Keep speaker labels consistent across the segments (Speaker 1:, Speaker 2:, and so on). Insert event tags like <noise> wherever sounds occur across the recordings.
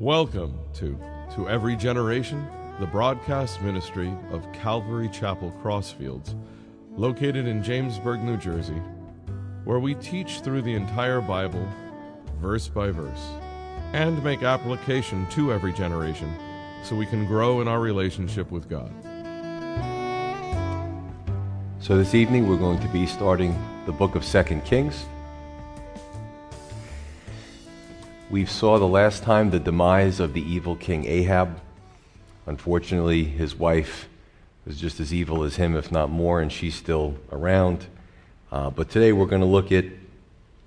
Speaker 1: Welcome to To Every Generation, the broadcast ministry of Calvary Chapel Crossfields, located in Jamesburg, New Jersey, where we teach through the entire Bible, verse by verse, and make application to every generation so we can grow in our relationship with God.
Speaker 2: So this evening we're going to be starting the book of Second Kings. We saw the last time the demise of the evil king Ahab. Unfortunately, his wife was just as evil as him, if not more, and she's still around. Uh, but today we're going to look at,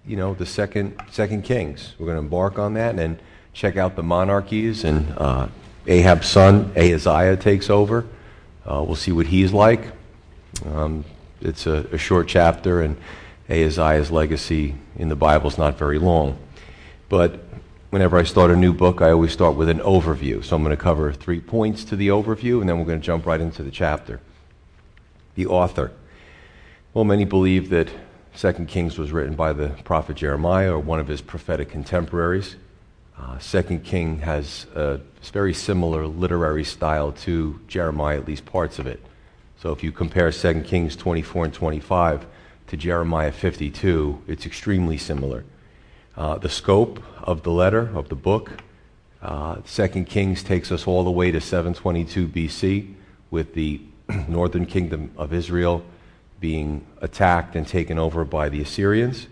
Speaker 2: you know, the second Second Kings. We're going to embark on that and check out the monarchies. And uh, Ahab's son Ahaziah takes over. Uh, we'll see what he's like. Um, it's a, a short chapter, and Ahaziah's legacy in the Bible is not very long. But whenever I start a new book, I always start with an overview. So I'm going to cover three points to the overview, and then we're going to jump right into the chapter. The author. Well, many believe that Second Kings was written by the prophet Jeremiah or one of his prophetic contemporaries. Uh, Second King has a very similar literary style to Jeremiah, at least parts of it. So if you compare Second Kings 24 and 25 to Jeremiah 52, it's extremely similar. Uh, the scope of the letter, of the book. Uh, Second Kings takes us all the way to 722 BC with the <clears throat> northern kingdom of Israel being attacked and taken over by the Assyrians.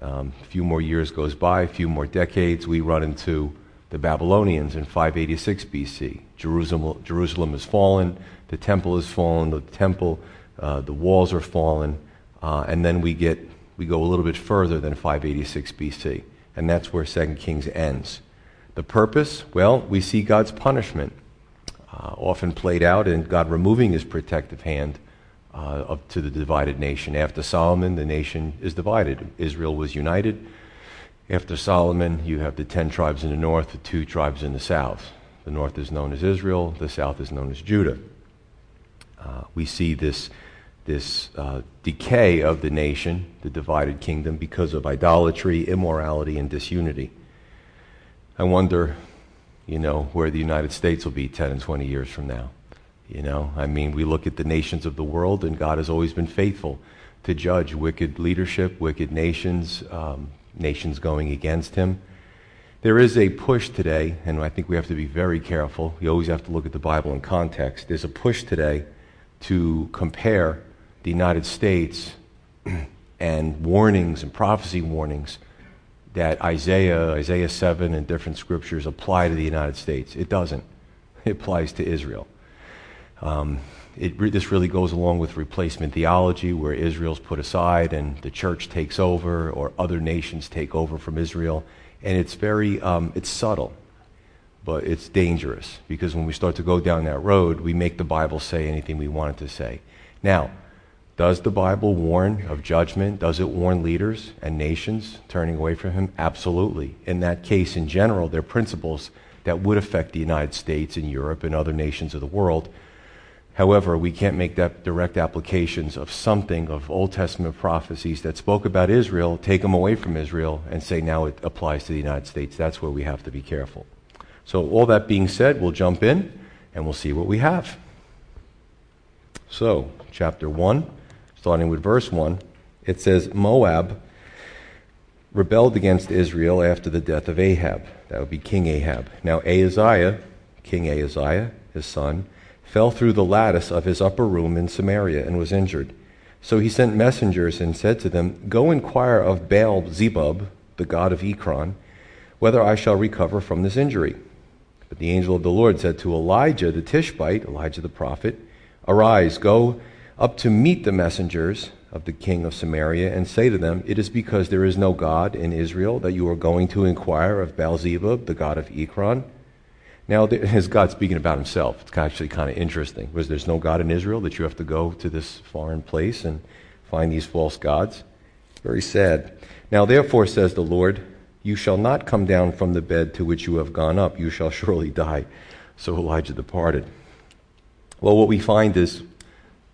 Speaker 2: Um, a few more years goes by, a few more decades, we run into the Babylonians in 586 BC. Jerusalem, Jerusalem has fallen, the temple has fallen, the temple, uh, the walls are fallen, uh, and then we get we go a little bit further than 586 BC, and that's where 2 Kings ends. The purpose? Well, we see God's punishment uh, often played out in God removing his protective hand uh, of, to the divided nation. After Solomon, the nation is divided. Israel was united. After Solomon, you have the ten tribes in the north, the two tribes in the south. The north is known as Israel, the south is known as Judah. Uh, we see this this uh, decay of the nation, the divided kingdom, because of idolatry, immorality, and disunity. I wonder, you know, where the United States will be 10 and 20 years from now. You know, I mean, we look at the nations of the world, and God has always been faithful to judge wicked leadership, wicked nations, um, nations going against Him. There is a push today, and I think we have to be very careful. You always have to look at the Bible in context. There's a push today to compare the United States and warnings and prophecy warnings that Isaiah, Isaiah 7, and different scriptures apply to the United States. It doesn't. It applies to Israel. Um, it, this really goes along with replacement theology, where Israel's put aside and the church takes over, or other nations take over from Israel. And it's very, um, it's subtle, but it's dangerous because when we start to go down that road, we make the Bible say anything we want it to say. Now, does the Bible warn of judgment? Does it warn leaders and nations turning away from Him? Absolutely. In that case, in general, there are principles that would affect the United States and Europe and other nations of the world. However, we can't make that direct applications of something of Old Testament prophecies that spoke about Israel, take them away from Israel, and say now it applies to the United States. That's where we have to be careful. So, all that being said, we'll jump in and we'll see what we have. So, chapter 1 starting with verse 1, it says, Moab rebelled against Israel after the death of Ahab. That would be King Ahab. Now, Ahaziah, King Ahaziah, his son, fell through the lattice of his upper room in Samaria and was injured. So he sent messengers and said to them, Go inquire of Baal Zebub, the god of Ekron, whether I shall recover from this injury. But the angel of the Lord said to Elijah the Tishbite, Elijah the prophet, Arise, go up to meet the messengers of the king of Samaria and say to them, It is because there is no God in Israel that you are going to inquire of Baalzebub, the god of Ekron. Now, is <laughs> God speaking about himself? It's actually kind of interesting because there's no God in Israel that you have to go to this foreign place and find these false gods. Very sad. Now, therefore, says the Lord, you shall not come down from the bed to which you have gone up. You shall <laughs> surely die. So Elijah departed. Well, what we find is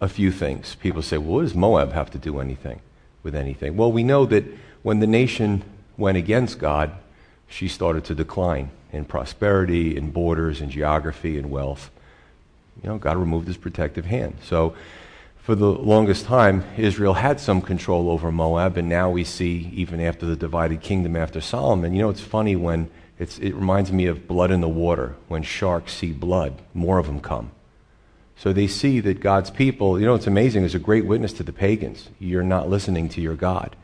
Speaker 2: a few things. People say, well, what does Moab have to do anything with anything? Well, we know that when the nation went against God, she started to decline. in prosperity, in borders, in geography, in wealth. You know, God removed his protective hand. So, for the longest time, Israel had some control over Moab, and now we see, even after the divided kingdom after Solomon, you know, it's funny when it's, it reminds me of blood in the water. When sharks see blood, more of them come. So they see that God's people, you know, it's amazing, it's a great witness to the pagans. You're not listening to your God,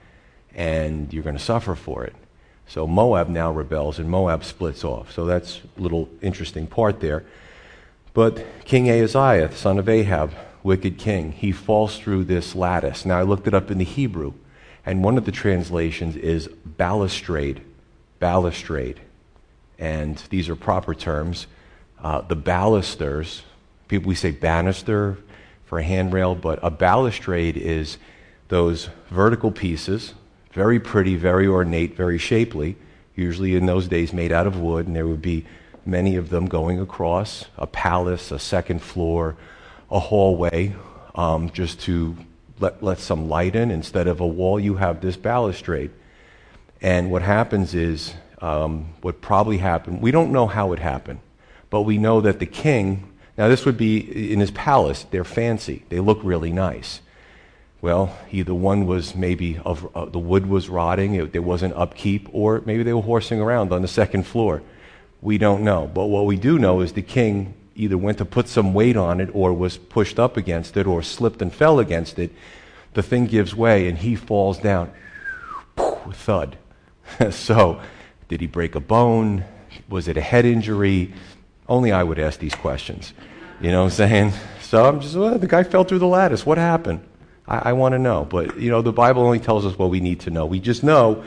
Speaker 2: and you're going to suffer for it. So Moab now rebels, and Moab splits off. So that's a little interesting part there. But King Ahaziah, son of Ahab, wicked king. He falls through this lattice. Now, I looked it up in the Hebrew, and one of the translations is balustrade. Balustrade. And these are proper terms. Uh, the balusters, people we say banister for a handrail, but a balustrade is those vertical pieces, very pretty, very ornate, very shapely, usually in those days made out of wood, and there would be many of them going across a palace, a second floor, a hallway um, just to let, let some light in. Instead of a wall, you have this balustrade. And what happens is, um, what probably happened, we don't know how it happened, but we know that the king, now this would be in his palace, they're fancy, they look really nice. Well, either one was maybe of, uh, the wood was rotting, it, there wasn't upkeep, or maybe they were horsing around on the second floor. We don't know. But what we do know is the king either went to put some weight on it or was pushed up against it or slipped and fell against it, the thing gives way and he falls down. Thud. <laughs> so, did he break a bone? Was it a head injury? Only I would ask these questions. You know what I'm saying? So I'm just, well, the guy fell through the lattice. What happened? I, I want to know. But, you know, the Bible only tells us what we need to know. We just know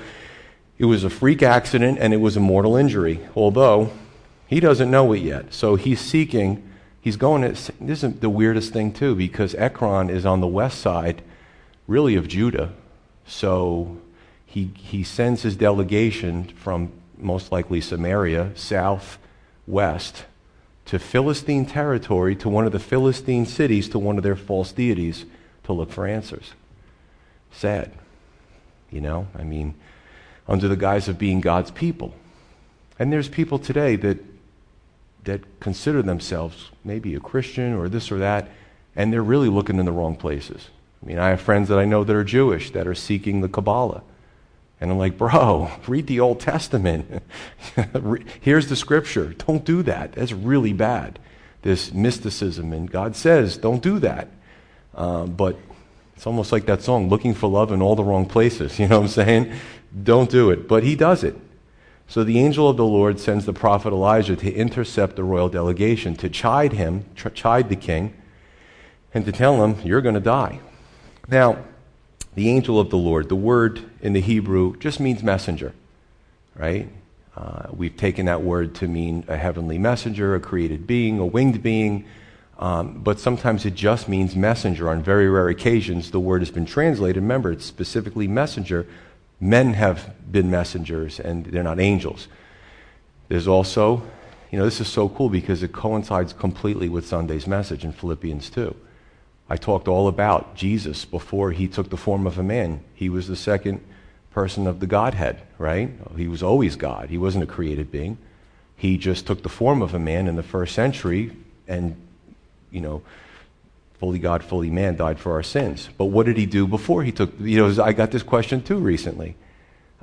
Speaker 2: it was a freak accident and it was a mortal injury, although he doesn't know it yet. So he's seeking, he's going to, this is the weirdest thing too, because Ekron is on the west side, really, of Judah. So he, he sends his delegation from most likely Samaria, southwest, to Philistine territory, to one of the Philistine cities, to one of their false deities, to look for answers. Sad. You know, I mean, under the guise of being God's people. And there's people today that that consider themselves maybe a Christian or this or that, and they're really looking in the wrong places. I mean, I have friends that I know that are Jewish that are seeking the Kabbalah. And I'm like, bro, <laughs> read the Old Testament. <laughs> Here's the scripture. Don't do that. That's really bad. This mysticism. And God says, don't do that. Uh, but it's almost like that song, looking for love in all the wrong places. <laughs> You know what I'm saying? Don't do it. But he does it. So the angel of the Lord sends the prophet Elijah to intercept the royal delegation, to chide him, chide the king, and to tell him, You're going to die. Now, the angel of the Lord, the word in the Hebrew just means messenger, right? Uh, we've taken that word to mean a heavenly messenger, a created being, a winged being, um, but sometimes it just means messenger. On very rare occasions, the word has been translated. Remember, it's specifically messenger men have been messengers and they're not angels. There's also, you know, this is so cool because it coincides completely with Sunday's message in Philippians 2. I talked all about Jesus before he took the form of a man. He was the second person of the Godhead, right? He was always God. He wasn't a created being. He just took the form of a man in the first century and, you know, fully God, fully man, died for our sins. But what did he do before he took? You know, I got this question too recently.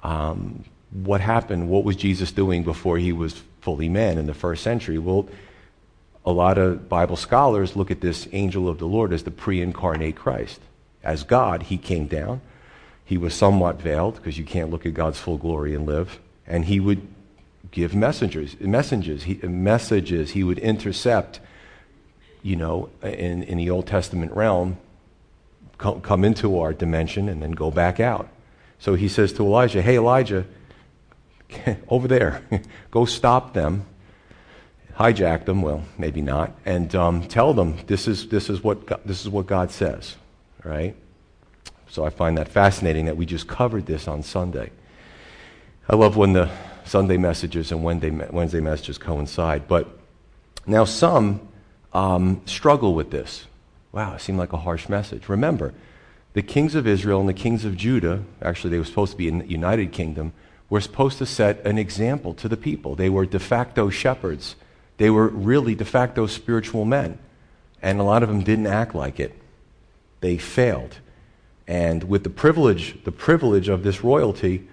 Speaker 2: Um, what happened? What was Jesus doing before he was fully man in the first century? Well, a lot of Bible scholars look at this angel of the Lord as the pre incarnate Christ. As God, he came down. He was somewhat veiled because you can't look at God's full glory and live. And he would give messengers, messages, he, messages. He would intercept you know, in, in the Old Testament realm, come, come into our dimension and then go back out. So he says to Elijah, Hey, Elijah, <laughs> over there, <laughs> go stop them, hijack them, well, maybe not, and um, tell them this is, this, is what God, this is what God says, right? So I find that fascinating that we just covered this on Sunday. I love when the Sunday messages and Wednesday, Wednesday messages coincide, but now some um, struggle with this. Wow, it seemed like a harsh message. Remember, the kings of Israel and the kings of Judah, actually, they were supposed to be a united kingdom, were supposed to set an example to the people. They were de facto shepherds. They were really de facto spiritual men. And a lot of them didn't act like it. They failed. And with the privilege, the privilege of this royalty,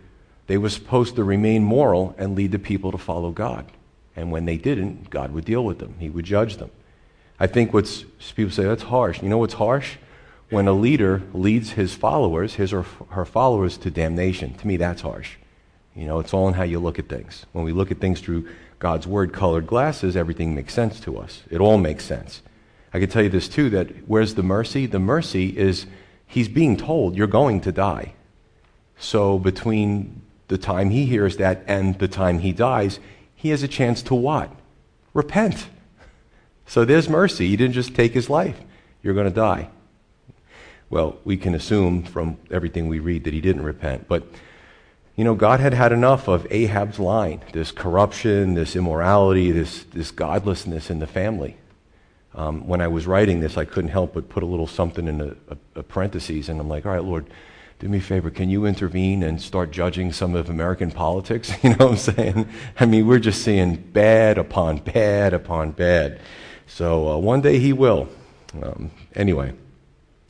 Speaker 2: they were supposed to remain moral and lead the people to follow God. And when they didn't, God would deal with them. He would judge them. I think what's people say that's harsh. You know what's harsh? When a leader leads his followers, his or her followers, to damnation. To me, that's harsh. You know, it's all in how you look at things. When we look at things through God's word colored glasses, everything makes sense to us. It all makes sense. I can tell you this too that where's the mercy? The mercy is he's being told you're going to die. So between the time he hears that and the time he dies, he has a chance to what? Repent. So there's mercy. He didn't just take his life. You're going to die. Well, we can assume from everything we read that he didn't repent. But, you know, God had had enough of Ahab's line this corruption, this immorality, this, this godlessness in the family. Um, when I was writing this, I couldn't help but put a little something in the a, a parentheses, and I'm like, all right, Lord, do me a favor, can you intervene and start judging some of American politics? <laughs> You know what I'm saying? I mean, we're just seeing bad upon bad upon bad. So uh, one day he will. Um, anyway,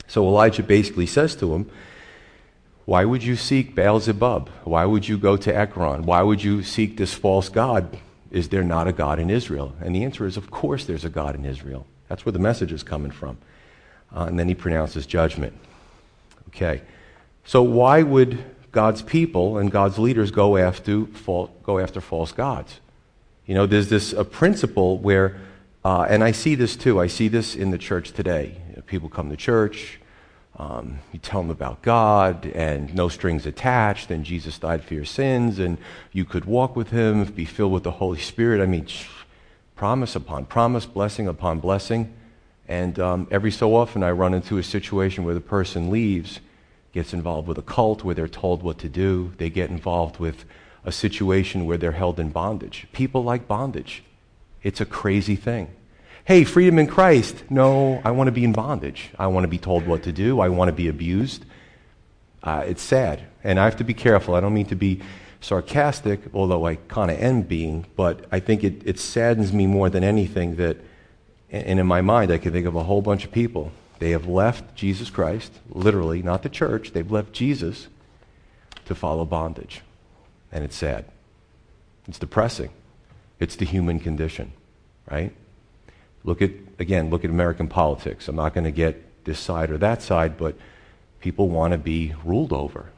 Speaker 2: so Elijah basically says to him, Why would you seek Baal Zebub? Why would you go to Ekron? Why would you seek this false God? Is there not a God in Israel? And the answer is, Of course, there's a God in Israel. That's where the message is coming from. Uh, and then he pronounces judgment. Okay. So, why would God's people and God's leaders go after, go after false gods? You know, there's this a principle where, uh, and I see this too, I see this in the church today. People come to church, um, you tell them about God, and no strings attached, and Jesus died for your sins, and you could walk with Him, be filled with the Holy Spirit. I mean, promise upon promise, blessing upon blessing. And um, every so often, I run into a situation where the person leaves gets involved with a cult where they're told what to do. They get involved with a situation where they're held in bondage. People like bondage. It's a crazy thing. Hey, freedom in Christ. No, I want to be in bondage. I want to be told what to do. I want to be abused. Uh, it's sad. And I have to be careful. I don't mean to be sarcastic, although I kind of am being, but I think it, it saddens me more than anything that, and in my mind, I can think of a whole bunch of people they have left Jesus Christ, literally, not the church, they've left Jesus to follow bondage. And it's sad. It's depressing. It's the human condition, right? Look at, again, look at American politics. I'm not going to get this side or that side, but people want to be ruled over.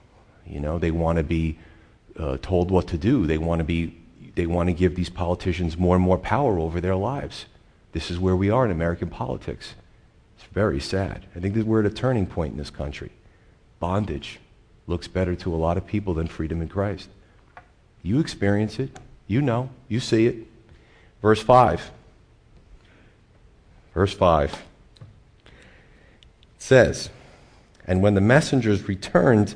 Speaker 2: You know, they want to be uh, told what to do. They want to be, they want to give these politicians more and more power over their lives. This is where we are in American politics It's very sad. I think that we're at a turning point in this country. Bondage looks better to a lot of people than freedom in Christ. You experience it. You know. You see it. Verse 5. Verse 5 it says, And when the messengers returned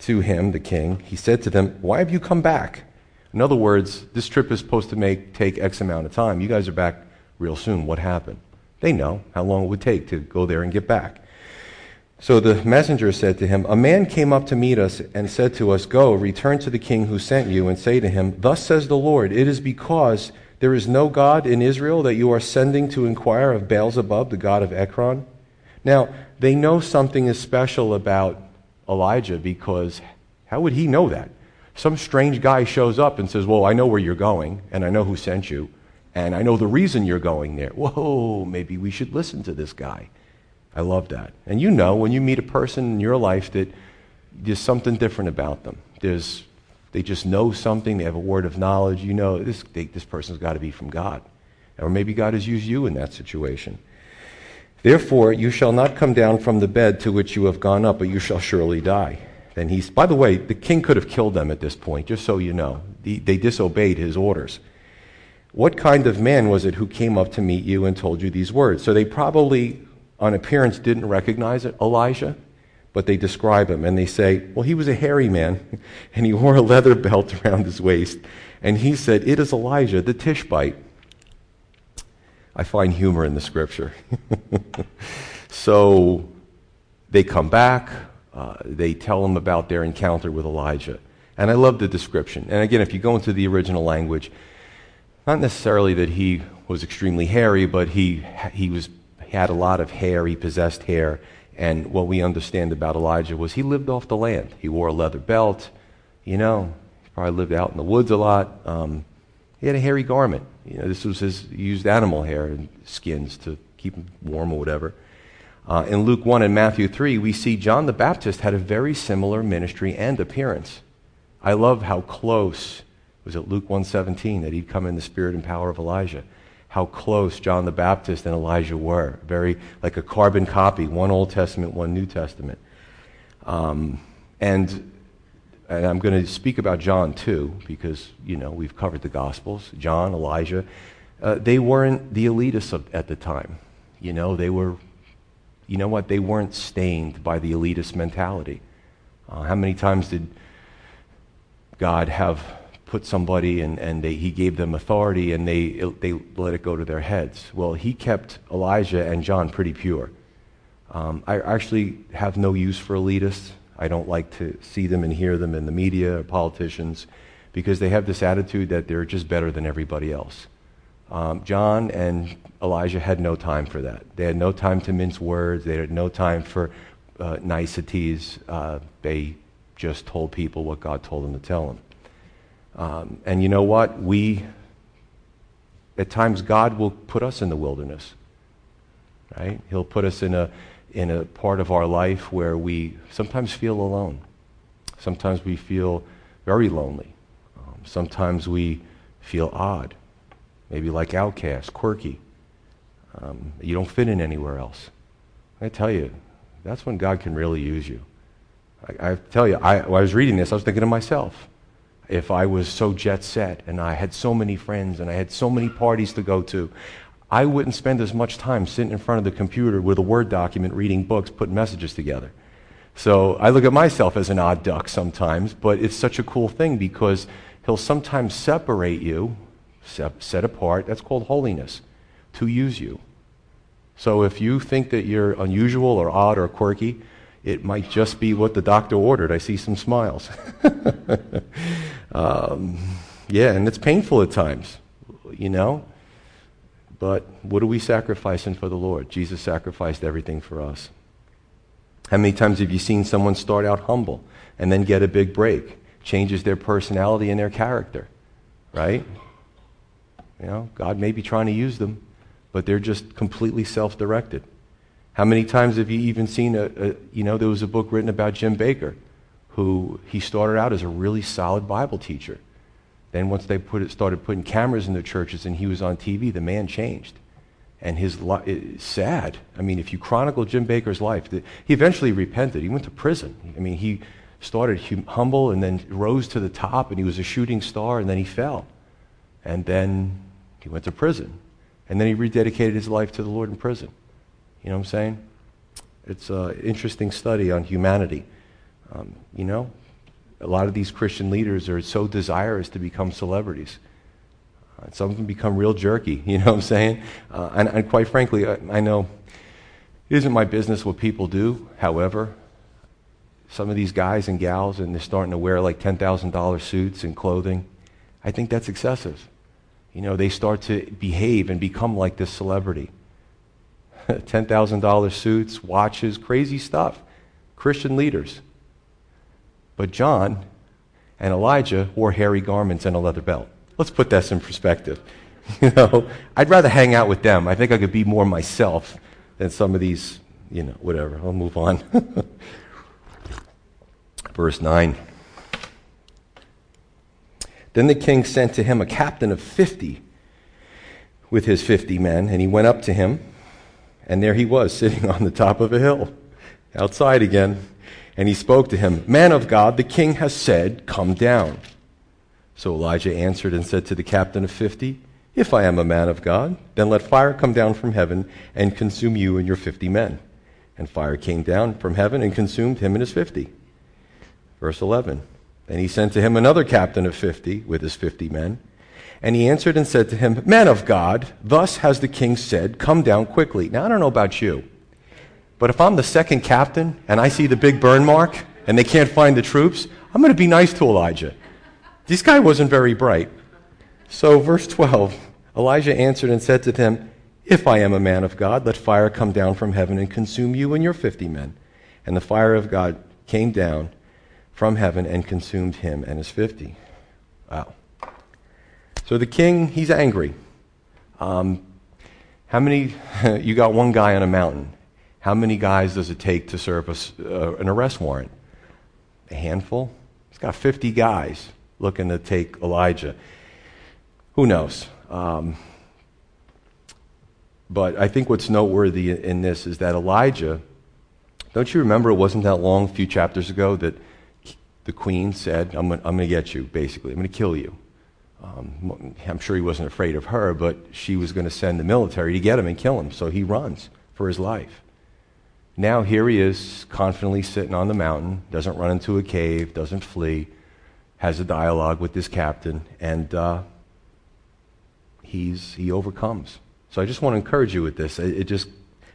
Speaker 2: to him, the king, he said to them, Why have you come back? In other words, this trip is supposed to make, take X amount of time. You guys are back real soon. What happened? They know how long it would take to go there and get back. So the messenger said to him, A man came up to meet us and said to us, Go, return to the king who sent you, and say to him, Thus says the Lord, it is because there is no God in Israel that you are sending to inquire of Beelzebub, the god of Ekron. Now, they know something is special about Elijah because how would he know that? Some strange guy shows up and says, Well, I know where you're going, and I know who sent you. And I know the reason you're going there. Whoa, maybe we should listen to this guy. I love that. And you know, when you meet a person in your life that there's something different about them. There's, they just know something, they have a word of knowledge. You know, this, they, this person's got to be from God. Or maybe God has used you in that situation. Therefore, you shall not come down from the bed to which you have gone up, but you shall surely die. Then he's, by the way, the king could have killed them at this point, just so you know. they disobeyed his orders. What kind of man was it who came up to meet you and told you these words? So they probably, on appearance, didn't recognize it, Elijah, but they describe him and they say, Well, he was a hairy man <laughs> and he wore a leather belt <laughs> around his waist. And he said, It is Elijah, the Tishbite. I find humor in the scripture. <laughs> so they come back, uh, they tell him about their encounter with Elijah. And I love the description. And again, if you go into the original language, not necessarily that he was extremely hairy, but he, he, was, he had a lot of hair, he possessed hair. And what we understand about Elijah was he lived off the land. He wore a leather belt, you know, he probably lived out in the woods a lot. Um, he had a hairy garment. You know, this was his used animal hair and skins to keep him warm or whatever. Uh, in Luke 1 and Matthew 3, we see John the Baptist had a very similar ministry and appearance. I love how close, was it Luke 1.17, that he'd come in the spirit and power of Elijah. How close John the Baptist and Elijah were. Very like a carbon copy, one Old Testament, one New Testament. Um, and, and I'm going to speak about John too, because, you know, we've covered the Gospels. John, Elijah, uh, they weren't the elitists of, at the time. You know, they were you know what? They weren't stained by the elitist mentality. Uh, how many times did God have put somebody and, and they, he gave them authority and they, they let it go to their heads? Well, he kept Elijah and John pretty pure. Um, I actually have no use for elitists. I don't like to see them and hear them in the media or politicians because they have this attitude that they're just better than everybody else. Um, John and Elijah had no time for that. They had no time to mince words. They had no time for uh, niceties. Uh, they just told people what God told them to tell them. Um, and you know what? We, at times, God will put us in the wilderness. Right? He'll put us in a, in a part of our life where we sometimes feel alone. Sometimes we feel very lonely. Um, sometimes we feel odd maybe like outcast, quirky. Um, you don't fit in anywhere else. I tell you, that's when God can really use you. I, I tell you, I, I was reading this, I was thinking to myself, if I was so jet set and I had so many friends and I had so many parties to go to, I wouldn't spend as much time sitting in front of the computer with a Word document, reading books, putting messages together. So I look at myself as an odd duck sometimes, but it's such a cool thing because he'll sometimes separate you set apart. That's called holiness, to use you. So if you think that you're unusual or odd or quirky, it might just be what the doctor ordered. I see some smiles. <laughs> um, yeah, and it's painful at times, you know. But what are we sacrificing for the Lord? Jesus sacrificed everything for us. How many times have you seen someone start out humble and then get a big break? Changes their personality and their character, right? You know, God may be trying to use them, but they're just completely self directed. How many times have you even seen a, a, you know, there was a book written about Jim Bakker, who he started out as a really solid Bible teacher. Then once they put it, started putting cameras in their churches and he was on TV, the man changed. And his life, sad. I mean, if you chronicle Jim Bakker's life, the, he eventually repented. He went to prison. I mean, he started hum, humble and then rose to the top and he was a shooting star and then he fell. And then he went to prison. And then he rededicated his life to the Lord in prison. You know what I'm saying? It's an interesting study on humanity. Um, you know, a lot of these Christian leaders are so desirous to become celebrities. Uh, some of them become real jerky, <laughs> you know what I'm saying? Uh, and, and, quite frankly, I, I know it isn't my business what people do. However, some of these guys and gals, and they're starting to wear like $10,000 suits and clothing, I think that's excessive you know, they start to behave and become like this celebrity. <laughs> $10,000 suits, watches, crazy stuff. Christian leaders. But John and Elijah wore hairy garments and a leather belt. Let's put this in perspective. <laughs> You know, I'd rather hang out with them. I think I could be more myself than some of these, you know, whatever. I'll move on. <laughs> Verse 9. Then the king sent to him a captain of fifty with his fifty men, and he went up to him, and there he was, <laughs> sitting on the top of a hill, outside again. And he spoke to him, Man of God, the king has said, Come down. So Elijah answered and said to the captain of fifty, If I am a man of God, then let fire come down from heaven and consume you and your fifty men. And fire came down from heaven and consumed him and his fifty. Verse 11. And he sent to him another captain of fifty with his fifty men. And he answered and said to him, Man of God, thus has the king said, Come down quickly. Now, I don't know about you, but if I'm the second captain and I see the big burn mark and they can't find the troops, I'm going to be nice to Elijah. This guy wasn't very bright. So, verse 12 Elijah answered and said to them, If I am a man of God, let fire come down from heaven and consume you and your fifty men. And the fire of God came down from heaven and consumed him and his fifty. Wow. So the king, he's angry. Um, how many, <laughs> you got one guy on a mountain. How many guys does it take to serve a, uh, an arrest warrant? A handful? He's got 50 guys looking to take Elijah. Who knows? Um, but I think what's noteworthy in this is that Elijah, don't you remember it wasn't that long, a few chapters ago, that the queen said, I'm, I'm going to get you, basically. I'm going to kill you. Um, I'm sure he wasn't afraid of her, but she was going to send the military to get him and kill him. So he runs for his life. Now here he is, confidently sitting on the mountain, doesn't run into a cave, doesn't flee, has a dialogue with this captain, and uh, he's, he overcomes. So I just want to encourage you with this. It, it, just,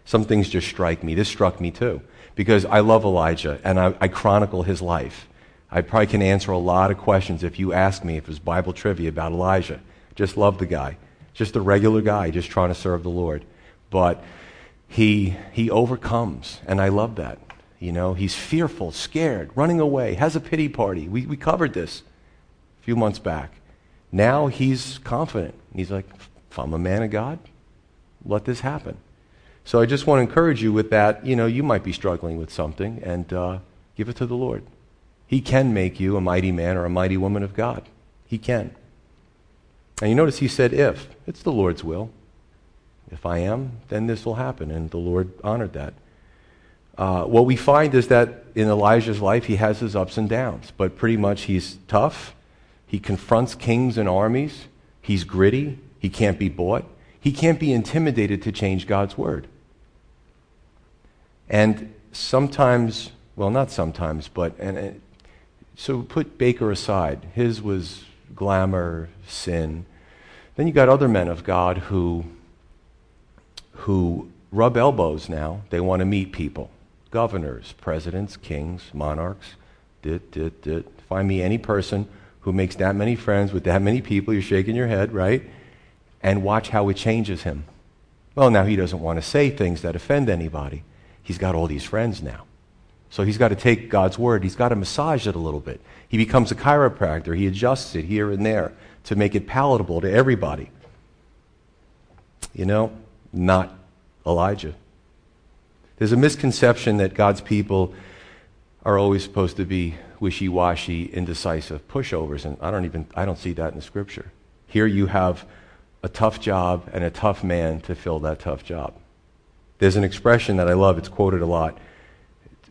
Speaker 2: some things just strike me. This struck me too, because I love Elijah and I, I chronicle his life. I probably can answer a lot of questions if you ask me if it was Bible trivia about Elijah. Just love the guy. Just a regular guy, just trying to serve the Lord. But he, he overcomes, and I love that. You know, he's fearful, scared, running away, has a pity party. We, we covered this a few months back. Now he's confident. He's like, if I'm a man of God, let this happen. So I just want to encourage you with that. You know, you might be struggling with something, and uh, give it to the Lord. He can make you a mighty man or a mighty woman of God. He can. And you notice he said, if. It's the Lord's will. If I am, then this will happen. And the Lord honored that. Uh, what we find is that in Elijah's life, he has his ups and downs, but pretty much he's tough. He confronts kings and armies. He's gritty. He can't be bought. He can't be intimidated to change God's word. And sometimes, well, not sometimes, but and, so put Bakker aside. His was glamour, sin. Then you got other men of God who, who rub elbows now. They want to meet people governors, presidents, kings, monarchs. Dit, dit, dit. Find me any person who makes that many friends with that many people. You're shaking your head, right? And watch how it changes him. Well, now he doesn't want to say things that offend anybody. He's got all these friends now. So he's got to take God's word, he's got to massage it a little bit. He becomes a chiropractor, he adjusts it here and there to make it palatable to everybody. You know, not Elijah. There's a misconception that God's people are always supposed to be wishy-washy, indecisive pushovers, and I don't even I don't see that in the scripture. Here you have a tough job and a tough man to fill that tough job. There's an expression that I love, it's quoted a lot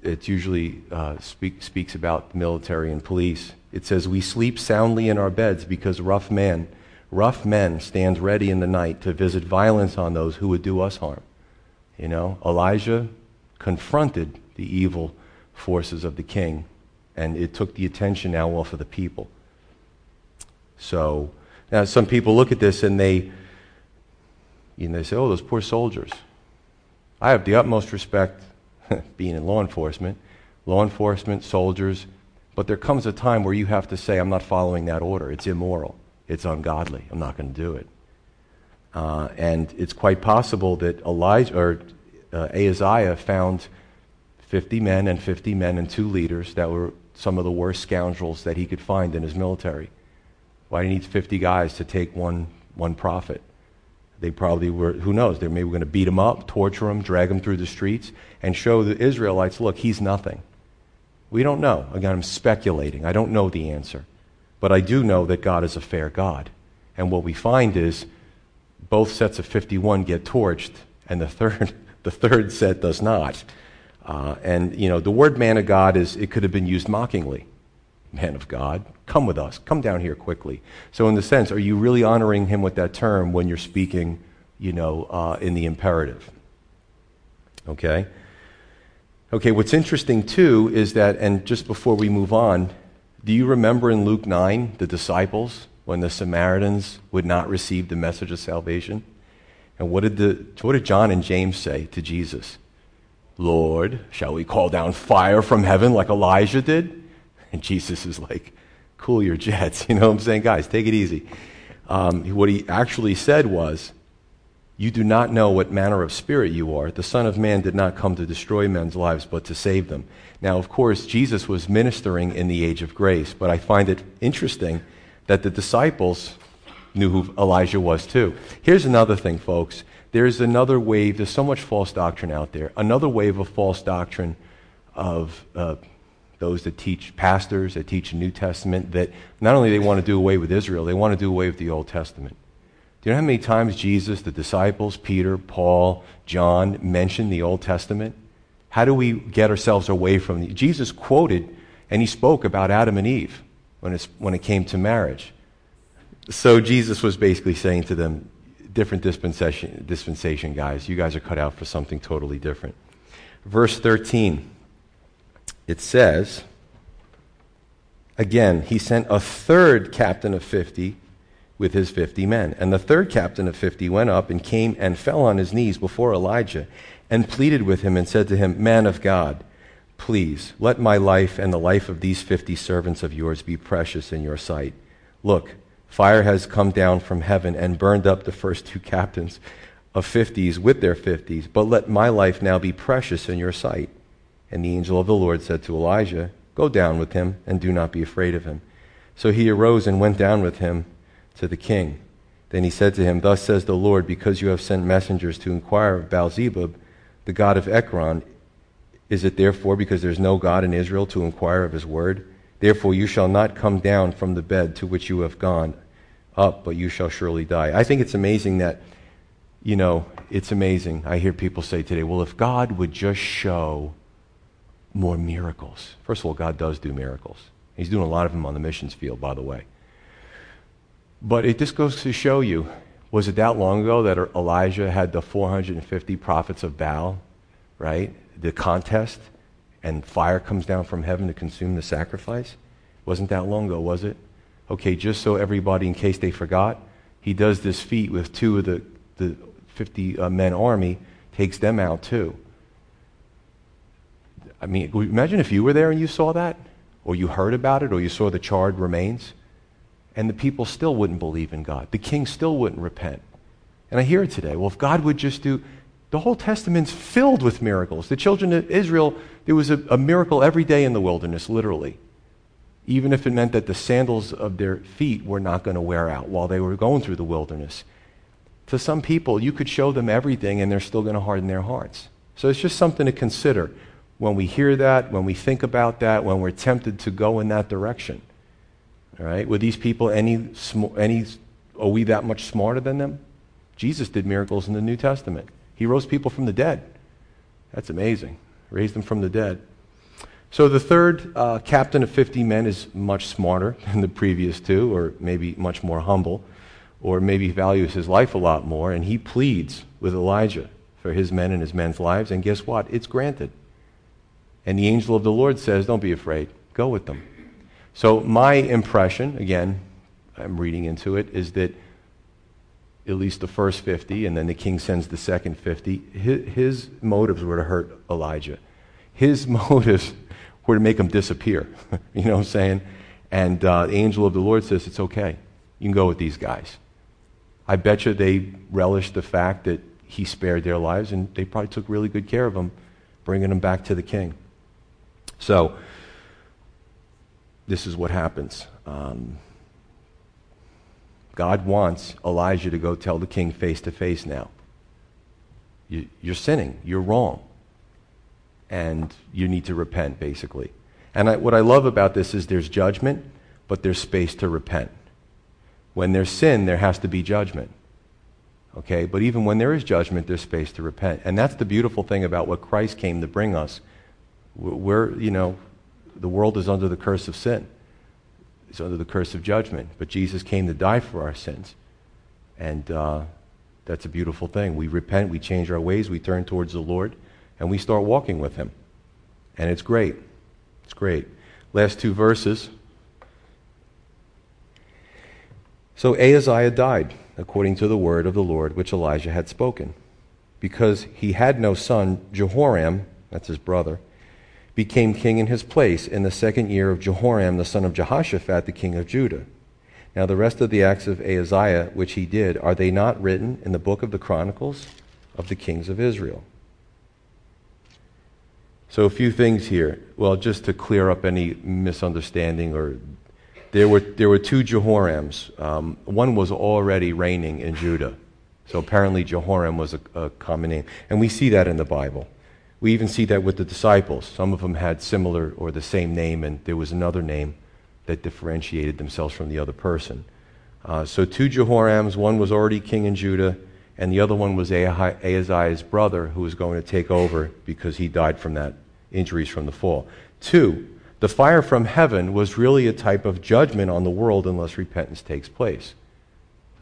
Speaker 2: it usually uh, speak, speaks about the military and police. It says, We sleep soundly in our beds because rough men, rough men stand ready in the night to visit violence on those who would do us harm. You know, Elijah confronted the evil forces of the king, and it took the attention now off of the people. So, now some people look at this and they, you know, they say, oh, those poor soldiers. I have the utmost respect <laughs> being in law enforcement, law enforcement, soldiers, but there comes a time where you have to say, I'm not following that order. It's immoral. It's ungodly. I'm not going to do it. Uh, and it's quite possible that Elijah or uh, Ahaziah found 50 men and 50 men and two leaders that were some of the worst scoundrels that he could find in his military. Why do he need 50 guys to take one, one prophet? They probably were, who knows, they maybe were going to beat him up, torture him, drag him through the streets, and show the Israelites, look, he's nothing. We don't know. Again, I'm speculating. I don't know the answer. But I do know that God is a fair God. And what we find is both sets of 51 get torched, and the <laughs> third, the third set does not. Uh, and, you know, the word man of God is, it could have been used mockingly. Man of God, Come with us. Come down here quickly. So, in the sense, are you really honoring him with that term when you're speaking, you know, uh, in the imperative? Okay? Okay, what's interesting too is that, and just before we move on, do you remember in Luke 9 the disciples when the Samaritans would not receive the message of salvation? And what did, the, what did John and James say to Jesus? Lord, shall we call down fire from heaven like Elijah did? And Jesus is like, cool your <laughs> jets. You know what I'm saying? Guys, take it easy. Um, what he actually said was, You do not know what manner of spirit you are. The Son of Man did not come to destroy men's lives, but to save them. Now, of course, Jesus was ministering in the age of grace, but I find it interesting that the disciples knew who Elijah was too. Here's another thing, folks. There's another wave, there's so much false doctrine out there. Another wave of false doctrine of uh, those that teach pastors, that teach the New Testament, that not only they want to do away with Israel, they want to do away with the Old Testament. Do you know how many times Jesus, the disciples, Peter, Paul, John mentioned the Old Testament? How do we get ourselves away from the Jesus quoted and he spoke about Adam and Eve when, when it came to marriage. So Jesus was basically saying to them, different dispensation, dispensation guys. You guys are cut out for something totally different. Verse 13 it says, again, he sent a third captain of 50 with his 50 men. And the third captain of 50 went up and came and fell on his knees before Elijah and pleaded with him and said to him, Man of God, please let my life and the life of these 50 servants of yours be precious in your sight. Look, fire has come down from heaven and burned up the first two captains of 50s with their 50s, but let my life now be precious in your sight. And the angel of the Lord said to Elijah, Go down with him, and do not be afraid of him. So he arose and went down with him to the king. Then he said to him, Thus says the Lord, because you have sent messengers to inquire of Baalzebub, the god of Ekron, is it therefore because there is no God in Israel to inquire of his word? Therefore you shall not come down from the bed to which you have gone up, but you shall surely die. I think it's amazing that, you know, it's amazing. I hear people say today, well, if God would just show more miracles. First of all, God does do miracles. He's doing a lot of them on the missions field, by the way. But it just goes to show you was it that long ago that Elijah had the 450 prophets of Baal, right? The contest, and fire comes down from heaven to consume the sacrifice? Wasn't that long ago, was it? Okay, just so everybody, in case they forgot, he does this feat with two of the, the 50 uh, men army, takes them out too. I mean, imagine if you were there and you saw that, or you heard about it, or you saw the charred remains, and the people still wouldn't believe in God. The king still wouldn't repent. And I hear it today. Well, if God would just do, the whole Testament's filled with miracles. The children of Israel, there was a, a miracle every day in the wilderness, literally. Even if it meant that the sandals of their feet were not going to wear out while they were going through the wilderness. To some people, you could show them everything and they're still going to harden their hearts. So it's just something to consider when we hear that, when we think about that, when we're tempted to go in that direction. All right? Were these people any, any, are we that much smarter than them? Jesus did miracles in the New Testament. He rose people from the dead. That's amazing. Raised them from the dead. So the third uh, captain of 50 men is much smarter <laughs> than the previous two, or maybe much more humble, or maybe values his life a lot more, and he pleads with Elijah for his men and his men's lives, and guess what? It's granted. And the angel of the Lord says, Don't be afraid, go with them. So, my impression, again, I'm reading into it, is that at least the first 50, and then the king sends the second 50, his, his motives were to hurt Elijah. His <laughs> motives were to make him disappear. <laughs> you know what I'm saying? And uh, the angel of the Lord says, It's okay. You can go with these guys. I bet you they relished the fact that he spared their lives, and they probably took really good care of them, bringing them back to the king. So, this is what happens. Um, God wants Elijah to go tell the king face to face now. You, you're sinning. You're wrong. And you need to repent, basically. And I, what I love about this is there's judgment, but there's space to repent. When there's sin, there has to be judgment. Okay? But even when there is judgment, there's space to repent. And that's the beautiful thing about what Christ came to bring us we're, you know, the world is under the curse of sin. It's under the curse of judgment. But Jesus came to die for our sins. And uh, that's a beautiful thing. We repent, we change our ways, we turn towards the Lord, and we start walking with Him. And it's great. It's great. Last two verses. So Ahaziah died, according to the word of the Lord which Elijah had spoken. Because he had no son, Jehoram, that's his brother, became king in his place in the second year of Jehoram the son of Jehoshaphat, the king of Judah. Now, the rest of the acts of Ahaziah, which he did, are they not written in the book of the Chronicles of the kings of Israel? So, a few things here. Well, just to clear up any misunderstanding, or there were, there were two Jehorams. Um, one was already reigning in Judah. So, apparently, Jehoram was a, a common name. And we see that in the Bible. We even see that with the disciples. Some of them had similar or the same name, and there was another name that differentiated themselves from the other person. Uh, so, two Jehorams, one was already king in Judah, and the other one was Ahaziah's brother who was going to take over because he died from that injuries from the fall. Two, the fire from heaven was really a type of judgment on the world unless repentance takes place.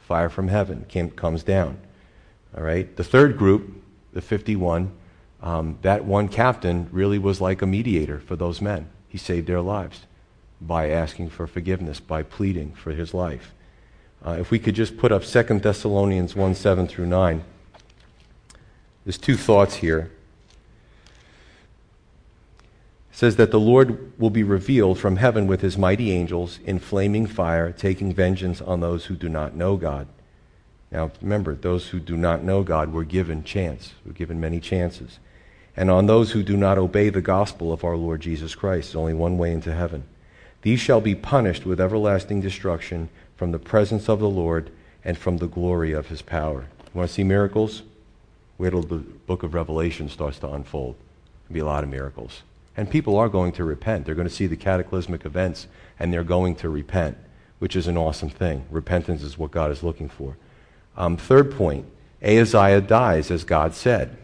Speaker 2: Fire from heaven came, comes down. All right. The third group, the 51, um, that one captain really was like a mediator for those men. He saved their lives by asking for forgiveness, by pleading for his life. Uh, if we could just put up 2 Thessalonians 1 7 through 9. There's two thoughts here. It says that the Lord will be revealed from heaven with his mighty angels in flaming fire, taking vengeance on those who do not know God. Now, remember, those who do not know God were given chance, were given many chances and on those who do not obey the gospel of our Lord Jesus Christ. There's only one way into heaven. These shall be punished with everlasting destruction from the presence of the Lord and from the glory of his power. You want to see miracles? Wait till the book of Revelation starts to unfold. There'll be a lot of miracles. And people are going to repent. They're going to see the cataclysmic events and they're going to repent, which is an awesome thing. Repentance is what God is looking for. Um, third point Ahaziah dies as God said.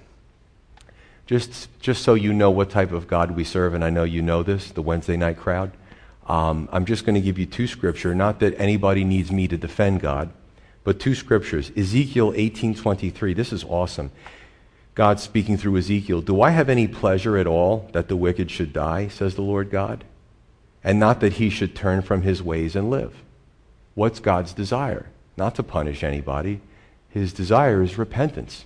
Speaker 2: Just, just so you know what type of God we serve, and I know you know this, the Wednesday night crowd, um, I'm just going to give you two scripture. Not that anybody needs me to defend God, but two scriptures. Ezekiel 18:23. This is awesome. God speaking through Ezekiel. Do I have any pleasure at all that the wicked should die, says the Lord God, and not that he should turn from his ways and live? What's God's desire? Not to punish anybody. His desire is repentance.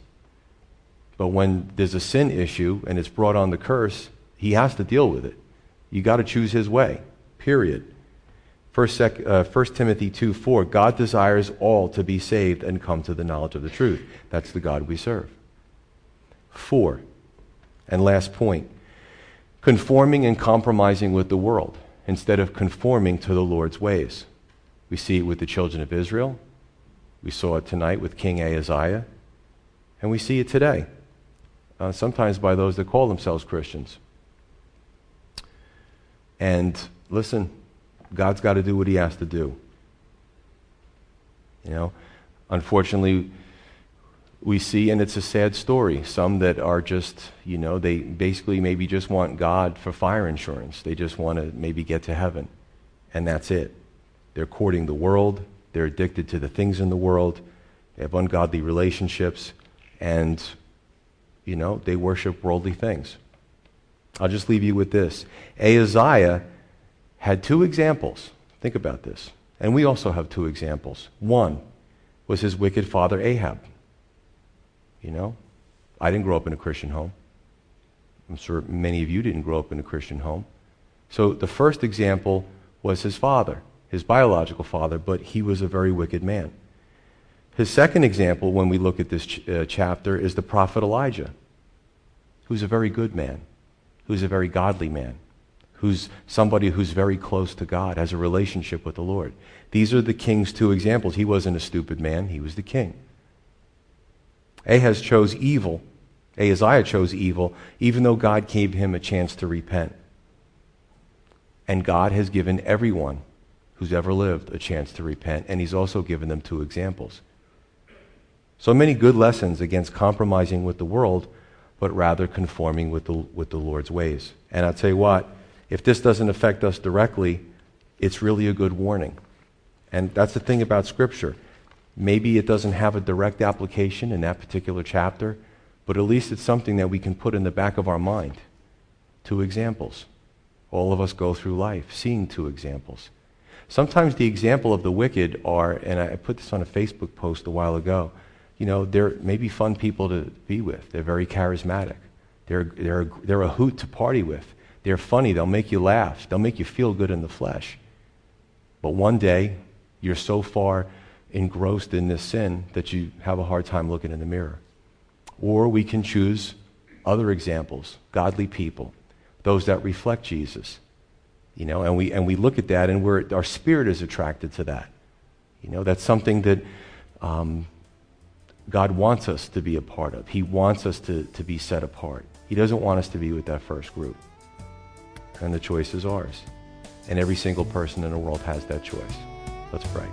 Speaker 2: But when there's a sin issue and it's brought on the curse, he has to deal with it. You got to choose his way, period. 1, sec, uh, 1 Timothy 2 4, God desires all to be saved and come to the knowledge of the truth. That's the God we serve. Four, and last point conforming and compromising with the world instead of conforming to the Lord's ways. We see it with the children of Israel. We saw it tonight with King Ahaziah. And we see it today uh, sometimes by those that call themselves Christians. And listen, God's got to do what He has to do. You know, unfortunately, we see, and it's a sad story, some that are just, you know, they basically maybe just want God for fire insurance. They just want to maybe get to heaven. And that's it. They're courting the world, they're addicted to the things in the world, they have ungodly relationships, and you know, they worship worldly things. I'll just leave you with this. Ahaziah had two examples. Think about this. And we also have two examples. One was his wicked father Ahab. You know, I didn't grow up in a Christian home. I'm sure many of you didn't grow up in a Christian home. So the first example was his father, his biological father, but he was a very wicked man. His second example, when we look at this ch- uh, chapter, is the prophet Elijah, who's a very good man, who's a very godly man, who's somebody who's very close to God, has a relationship with the Lord. These are the king's two examples. He wasn't a stupid man, he was the king. Ahaz chose evil. Ahaziah chose evil, even though God gave him a chance to repent. And God has given everyone who's ever lived a chance to repent, and he's also given them two examples. So many good lessons against compromising with the world, but rather conforming with the, with the Lord's ways. And I'll tell you what, if this doesn't affect us directly, it's really a good warning. And that's the thing about Scripture. Maybe it doesn't have a direct application in that particular chapter, but at least it's something that we can put in the back of our mind. Two examples. All of us go through life seeing two examples. Sometimes the example of the wicked are, and I put this on a Facebook post a while ago, you know, they're maybe fun people to be with. They're very charismatic. They're, they're, they're a hoot to party with. They're funny. They'll make you laugh. They'll make you feel good in the flesh. But one day, you're so far engrossed in this sin that you have a hard time looking in the mirror. Or we can choose other examples, godly people, those that reflect Jesus. You know, and we, and we look at that and we're, our spirit is attracted to that. You know, that's something that um, God wants us to be a part of. He wants us to, to be set apart. He doesn't want us to be with that first group. And the choice is ours. And every single person in the world has that choice. Let's pray.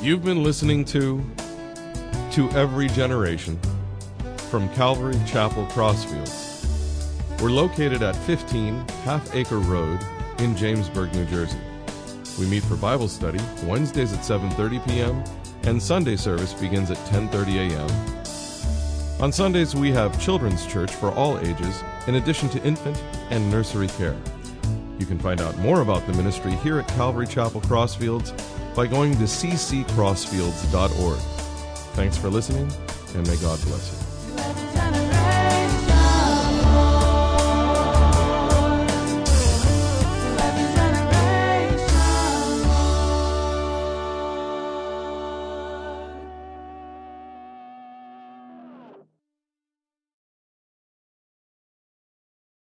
Speaker 1: You've been listening to To Every Generation from Calvary Chapel Crossfields. We're located at 15 Half Acre Road in Jamesburg, New Jersey. We meet for Bible study Wednesdays at 7:30 p.m. and Sunday service begins at 10:30 a.m. On Sundays we have children's church for all ages in addition to infant and nursery care. You can find out more about the ministry here at Calvary Chapel Crossfields by going to cccrossfields.org. Thanks for listening and may God bless you.